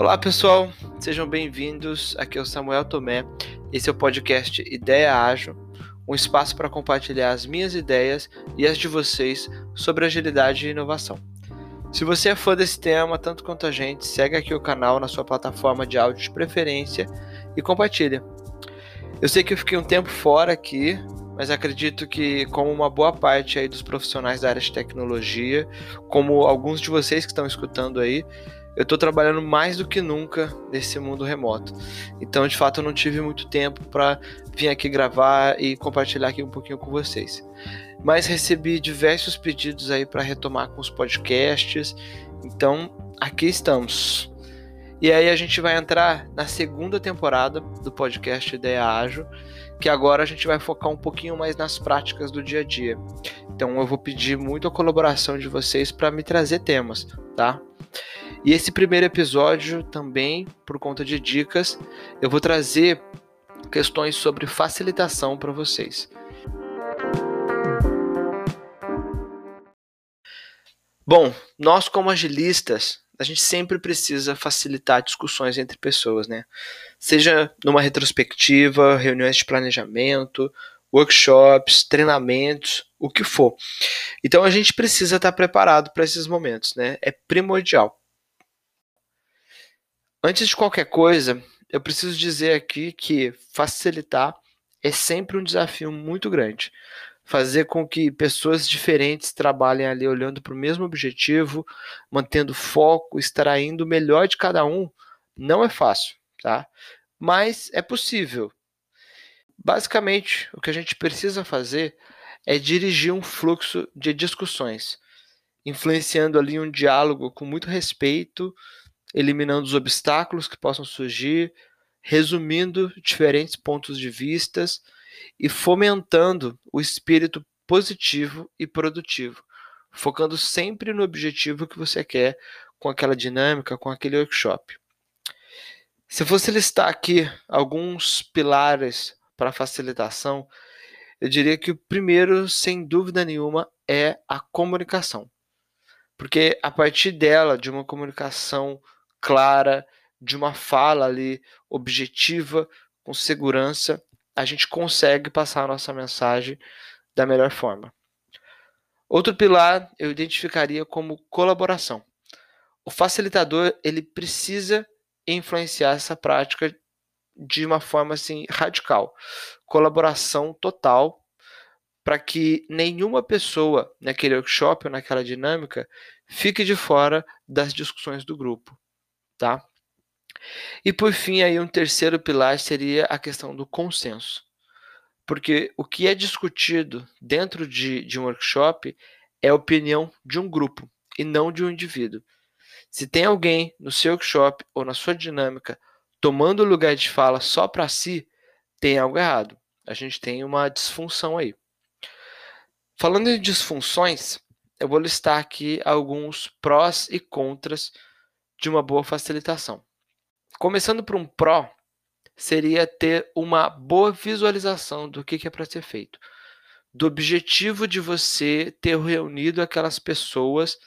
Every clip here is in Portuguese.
Olá pessoal, sejam bem-vindos. Aqui é o Samuel Tomé. Esse é o podcast Ideia Ágil, um espaço para compartilhar as minhas ideias e as de vocês sobre agilidade e inovação. Se você é fã desse tema, tanto quanto a gente, segue aqui o canal na sua plataforma de áudio de preferência e compartilha. Eu sei que eu fiquei um tempo fora aqui, mas acredito que, como uma boa parte aí dos profissionais da área de tecnologia, como alguns de vocês que estão escutando aí, eu estou trabalhando mais do que nunca nesse mundo remoto. Então, de fato, eu não tive muito tempo para vir aqui gravar e compartilhar aqui um pouquinho com vocês. Mas recebi diversos pedidos aí para retomar com os podcasts. Então, aqui estamos. E aí a gente vai entrar na segunda temporada do podcast Ideia Ágil, que agora a gente vai focar um pouquinho mais nas práticas do dia a dia. Então eu vou pedir muito a colaboração de vocês para me trazer temas, tá? E esse primeiro episódio também, por conta de dicas, eu vou trazer questões sobre facilitação para vocês. Bom, nós como agilistas, a gente sempre precisa facilitar discussões entre pessoas, né? Seja numa retrospectiva, reuniões de planejamento, workshops, treinamentos, o que for. Então a gente precisa estar preparado para esses momentos, né? É primordial. Antes de qualquer coisa, eu preciso dizer aqui que facilitar é sempre um desafio muito grande. Fazer com que pessoas diferentes trabalhem ali olhando para o mesmo objetivo, mantendo foco, extraindo o melhor de cada um, não é fácil, tá? Mas é possível. Basicamente, o que a gente precisa fazer é dirigir um fluxo de discussões, influenciando ali um diálogo com muito respeito, eliminando os obstáculos que possam surgir, resumindo diferentes pontos de vistas e fomentando o espírito positivo e produtivo, focando sempre no objetivo que você quer com aquela dinâmica, com aquele workshop. Se fosse listar aqui alguns pilares para facilitação, eu diria que o primeiro, sem dúvida nenhuma, é a comunicação. Porque a partir dela, de uma comunicação clara, de uma fala ali objetiva, com segurança, a gente consegue passar a nossa mensagem da melhor forma. Outro pilar eu identificaria como colaboração. O facilitador ele precisa influenciar essa prática de uma forma assim radical, colaboração total, para que nenhuma pessoa naquele workshop ou naquela dinâmica fique de fora das discussões do grupo tá? E por fim, aí um terceiro pilar seria a questão do consenso. Porque o que é discutido dentro de, de um workshop é a opinião de um grupo e não de um indivíduo. Se tem alguém no seu workshop ou na sua dinâmica tomando o lugar de fala só para si, tem algo errado. A gente tem uma disfunção aí. Falando em disfunções, eu vou listar aqui alguns prós e contras de uma boa facilitação. Começando por um pró, seria ter uma boa visualização do que, é para ser feito, do objetivo de você ter reunido aquelas pessoas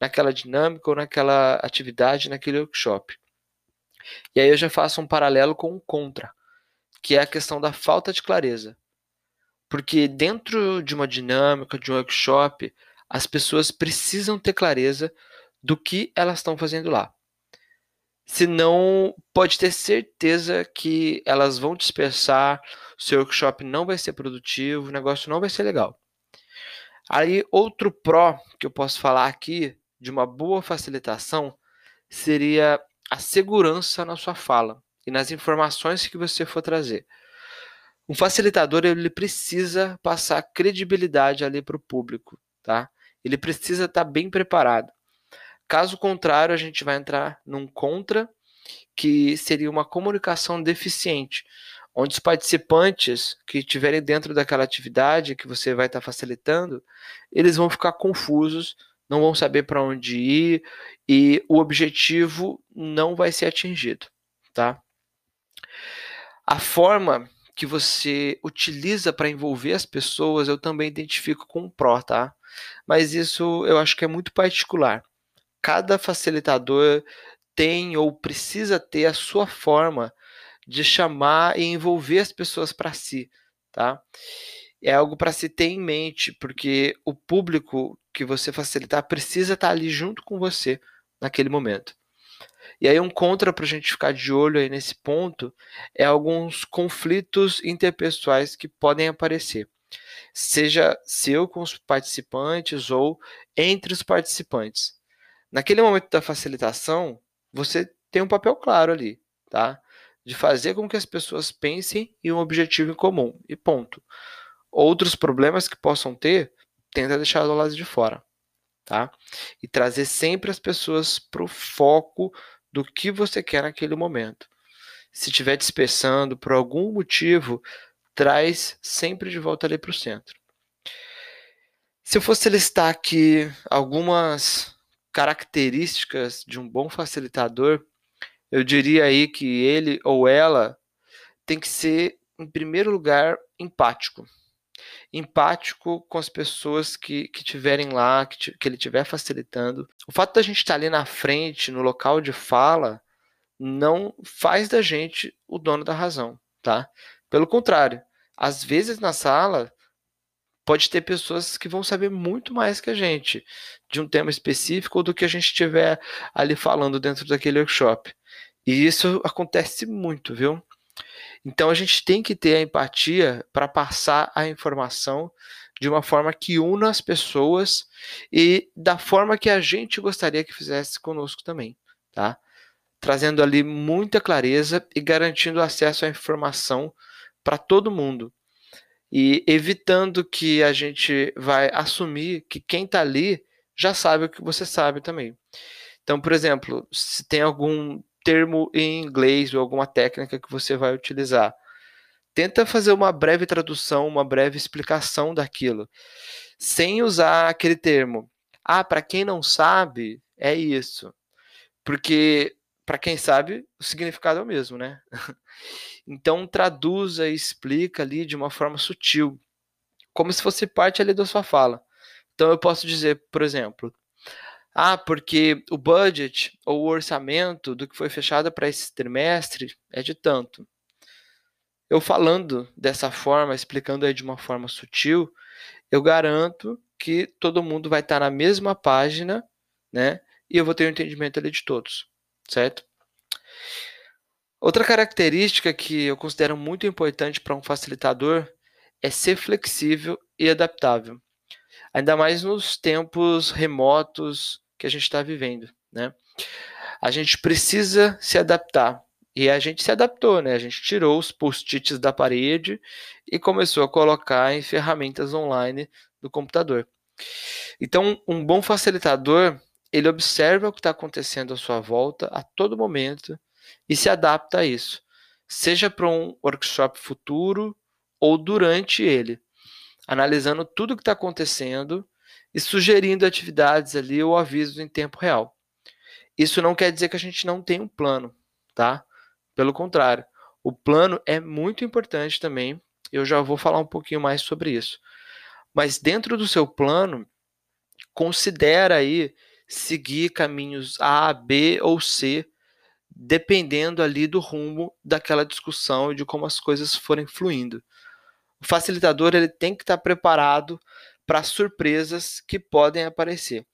naquela dinâmica ou naquela atividade, naquele workshop. E aí eu já faço um paralelo com o contra, que é a questão da falta de clareza. Porque dentro de uma dinâmica, de um workshop, as pessoas precisam ter clareza do que elas estão fazendo lá. Senão, pode ter certeza que elas vão dispersar, seu workshop não vai ser produtivo, o negócio não vai ser legal. Aí, outro pró que eu posso falar aqui de uma boa facilitação seria a segurança na sua fala e nas informações que você for trazer. Um facilitador ele precisa passar credibilidade ali para o público, tá? Ele precisa estar tá bem preparado. Caso contrário, a gente vai entrar num contra, que seria uma comunicação deficiente, onde os participantes que estiverem dentro daquela atividade que você vai estar facilitando, eles vão ficar confusos, não vão saber para onde ir e o objetivo não vai ser atingido, tá? A forma que você utiliza para envolver as pessoas, eu também identifico com o pró, tá? Mas isso eu acho que é muito particular cada facilitador tem ou precisa ter a sua forma de chamar e envolver as pessoas para si, tá? É algo para se ter em mente, porque o público que você facilitar precisa estar tá ali junto com você naquele momento. E aí um contra para a gente ficar de olho aí nesse ponto é alguns conflitos interpessoais que podem aparecer, seja seu com os participantes ou entre os participantes. Naquele momento da facilitação, você tem um papel claro ali, tá? De fazer com que as pessoas pensem em um objetivo em comum e ponto. Outros problemas que possam ter, tenta deixar do lado de fora, tá? E trazer sempre as pessoas para o foco do que você quer naquele momento. Se estiver dispersando por algum motivo, traz sempre de volta ali para o centro. Se eu fosse listar aqui algumas características de um bom facilitador, eu diria aí que ele ou ela tem que ser, em primeiro lugar, empático. Empático com as pessoas que, que tiverem lá, que, que ele estiver facilitando. O fato da gente estar ali na frente, no local de fala, não faz da gente o dono da razão, tá? Pelo contrário, às vezes na sala pode ter pessoas que vão saber muito mais que a gente de um tema específico do que a gente estiver ali falando dentro daquele workshop. E isso acontece muito, viu? Então a gente tem que ter a empatia para passar a informação de uma forma que una as pessoas e da forma que a gente gostaria que fizesse conosco também, tá? Trazendo ali muita clareza e garantindo acesso à informação para todo mundo e evitando que a gente vai assumir que quem está ali já sabe o que você sabe também. Então, por exemplo, se tem algum termo em inglês ou alguma técnica que você vai utilizar, tenta fazer uma breve tradução, uma breve explicação daquilo, sem usar aquele termo. Ah, para quem não sabe, é isso. Porque para quem sabe, o significado é o mesmo, né? Então traduza e explica ali de uma forma sutil, como se fosse parte ali da sua fala. Então eu posso dizer, por exemplo, ah, porque o budget ou o orçamento do que foi fechado para esse trimestre é de tanto. Eu falando dessa forma, explicando aí de uma forma sutil, eu garanto que todo mundo vai estar na mesma página, né? E eu vou ter o um entendimento ali de todos, certo? Outra característica que eu considero muito importante para um facilitador é ser flexível e adaptável, ainda mais nos tempos remotos que a gente está vivendo, né? A gente precisa se adaptar e a gente se adaptou, né? A gente tirou os post-its da parede e começou a colocar em ferramentas online do computador. Então, um bom facilitador ele observa o que está acontecendo à sua volta a todo momento e se adapta a isso, seja para um workshop futuro ou durante ele, analisando tudo o que está acontecendo e sugerindo atividades ali ou avisos em tempo real. Isso não quer dizer que a gente não tem um plano, tá? Pelo contrário, o plano é muito importante também. Eu já vou falar um pouquinho mais sobre isso. Mas dentro do seu plano, considera aí seguir caminhos A, B ou C dependendo ali do rumo daquela discussão e de como as coisas forem fluindo. O facilitador ele tem que estar preparado para surpresas que podem aparecer.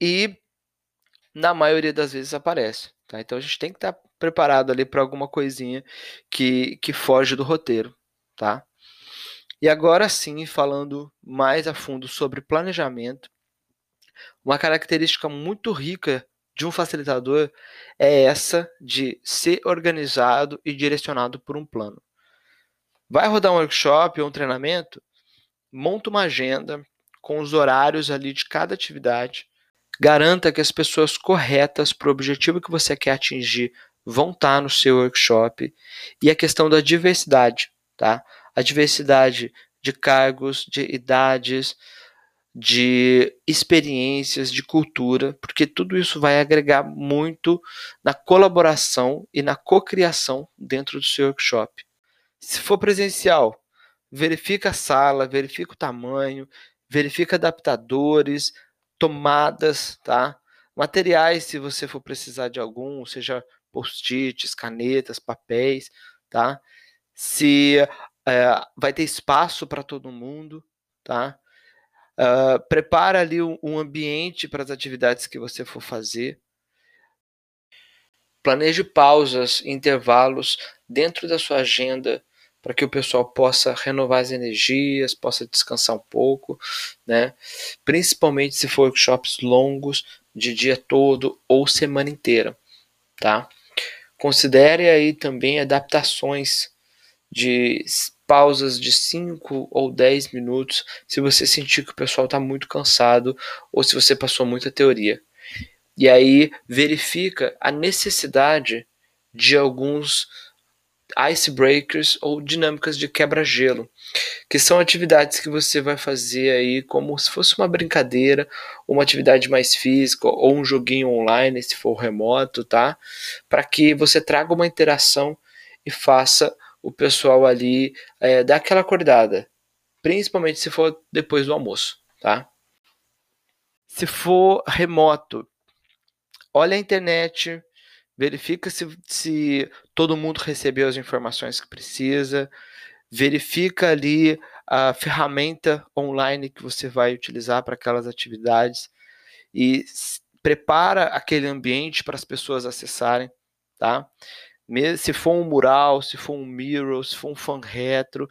E na maioria das vezes aparece. Tá? Então a gente tem que estar preparado ali para alguma coisinha que, que foge do roteiro. Tá? E agora sim, falando mais a fundo sobre planejamento, uma característica muito rica de um facilitador é essa de ser organizado e direcionado por um plano. Vai rodar um workshop ou um treinamento? Monta uma agenda com os horários ali de cada atividade. Garanta que as pessoas corretas para o objetivo que você quer atingir vão estar no seu workshop. E a questão da diversidade, tá? A diversidade de cargos, de idades, de experiências, de cultura, porque tudo isso vai agregar muito na colaboração e na cocriação dentro do seu workshop. Se for presencial, verifica a sala, verifica o tamanho, verifica adaptadores, tomadas, tá? Materiais, se você for precisar de algum, seja post-its, canetas, papéis, tá? Se é, vai ter espaço para todo mundo, tá? Uh, prepara ali um, um ambiente para as atividades que você for fazer. Planeje pausas, intervalos dentro da sua agenda para que o pessoal possa renovar as energias, possa descansar um pouco, né? Principalmente se for workshops longos, de dia todo ou semana inteira, tá? Considere aí também adaptações de pausas de 5 ou 10 minutos se você sentir que o pessoal está muito cansado ou se você passou muita teoria. E aí verifica a necessidade de alguns icebreakers ou dinâmicas de quebra-gelo, que são atividades que você vai fazer aí como se fosse uma brincadeira, uma atividade mais física ou um joguinho online, se for remoto, tá? Para que você traga uma interação e faça o pessoal ali é, dar aquela acordada, principalmente se for depois do almoço, tá? Se for remoto, olha a internet, verifica se, se todo mundo recebeu as informações que precisa, verifica ali a ferramenta online que você vai utilizar para aquelas atividades e prepara aquele ambiente para as pessoas acessarem, tá? Se for um mural, se for um mirror, se for um fan retro,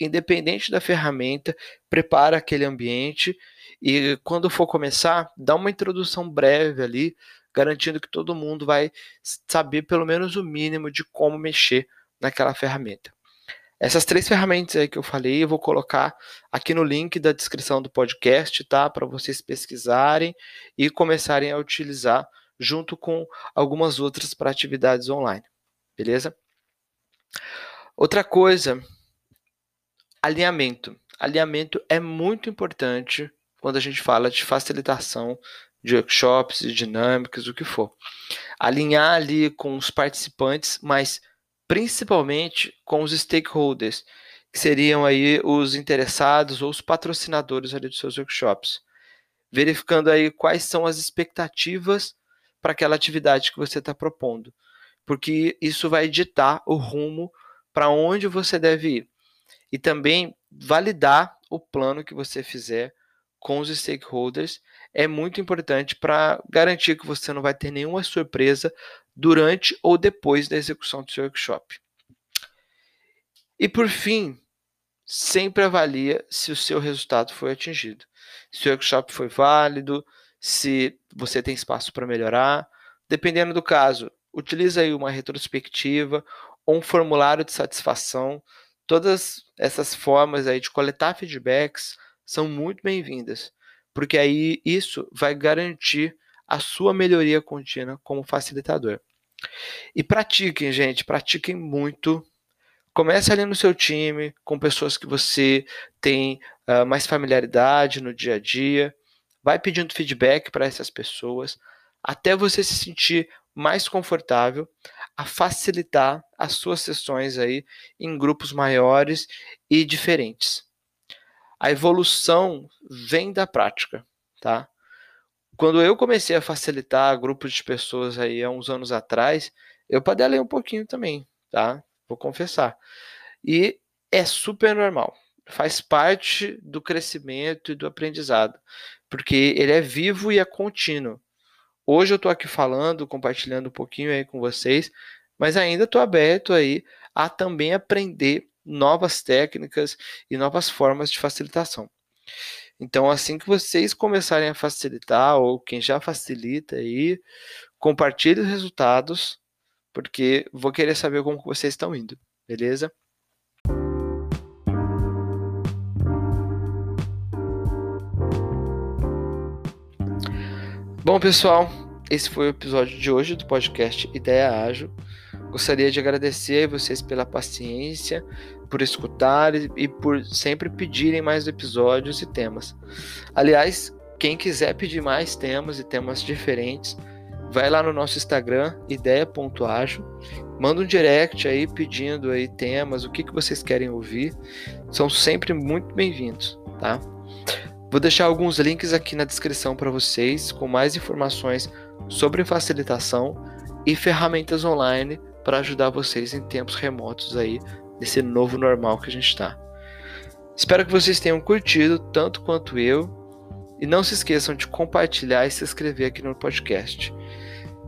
independente da ferramenta, prepara aquele ambiente e quando for começar, dá uma introdução breve ali garantindo que todo mundo vai saber pelo menos o mínimo de como mexer naquela ferramenta. Essas três ferramentas aí que eu falei, eu vou colocar aqui no link da descrição do podcast, tá? Para vocês pesquisarem e começarem a utilizar junto com algumas outras para atividades online. Beleza? Outra coisa, alinhamento. Alinhamento é muito importante quando a gente fala de facilitação de workshops, de dinâmicas, o que for. Alinhar ali com os participantes, mas principalmente com os stakeholders, que seriam aí os interessados ou os patrocinadores ali dos seus workshops. Verificando aí quais são as expectativas para aquela atividade que você está propondo, porque isso vai ditar o rumo para onde você deve ir. E também validar o plano que você fizer com os stakeholders é muito importante para garantir que você não vai ter nenhuma surpresa durante ou depois da execução do seu workshop. E por fim, sempre avalia se o seu resultado foi atingido. Se o workshop foi válido, se você tem espaço para melhorar. Dependendo do caso, utilize aí uma retrospectiva ou um formulário de satisfação. Todas essas formas aí de coletar feedbacks são muito bem-vindas, porque aí isso vai garantir a sua melhoria contínua como facilitador. E pratiquem, gente, pratiquem muito. Comece ali no seu time, com pessoas que você tem uh, mais familiaridade no dia a dia. Vai pedindo feedback para essas pessoas, até você se sentir mais confortável a facilitar as suas sessões aí em grupos maiores e diferentes. A evolução vem da prática, tá? Quando eu comecei a facilitar grupos de pessoas aí há uns anos atrás, eu padelei um pouquinho também, tá? Vou confessar. E é super normal. Faz parte do crescimento e do aprendizado, porque ele é vivo e é contínuo. Hoje eu estou aqui falando, compartilhando um pouquinho aí com vocês, mas ainda estou aberto aí a também aprender novas técnicas e novas formas de facilitação. Então, assim que vocês começarem a facilitar, ou quem já facilita aí, compartilhe os resultados, porque vou querer saber como vocês estão indo, beleza? Bom, pessoal, esse foi o episódio de hoje do podcast Ideia Ágil. Gostaria de agradecer vocês pela paciência, por escutar e por sempre pedirem mais episódios e temas. Aliás, quem quiser pedir mais temas e temas diferentes, vai lá no nosso Instagram, ideia.ágil, manda um direct aí pedindo aí temas, o que, que vocês querem ouvir. São sempre muito bem-vindos, tá? Vou deixar alguns links aqui na descrição para vocês com mais informações sobre facilitação e ferramentas online para ajudar vocês em tempos remotos aí, nesse novo normal que a gente está. Espero que vocês tenham curtido tanto quanto eu e não se esqueçam de compartilhar e se inscrever aqui no podcast.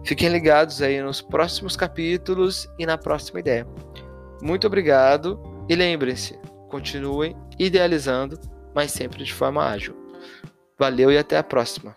Fiquem ligados aí nos próximos capítulos e na próxima ideia. Muito obrigado e lembrem-se, continuem idealizando, mas sempre de forma ágil. Valeu e até a próxima.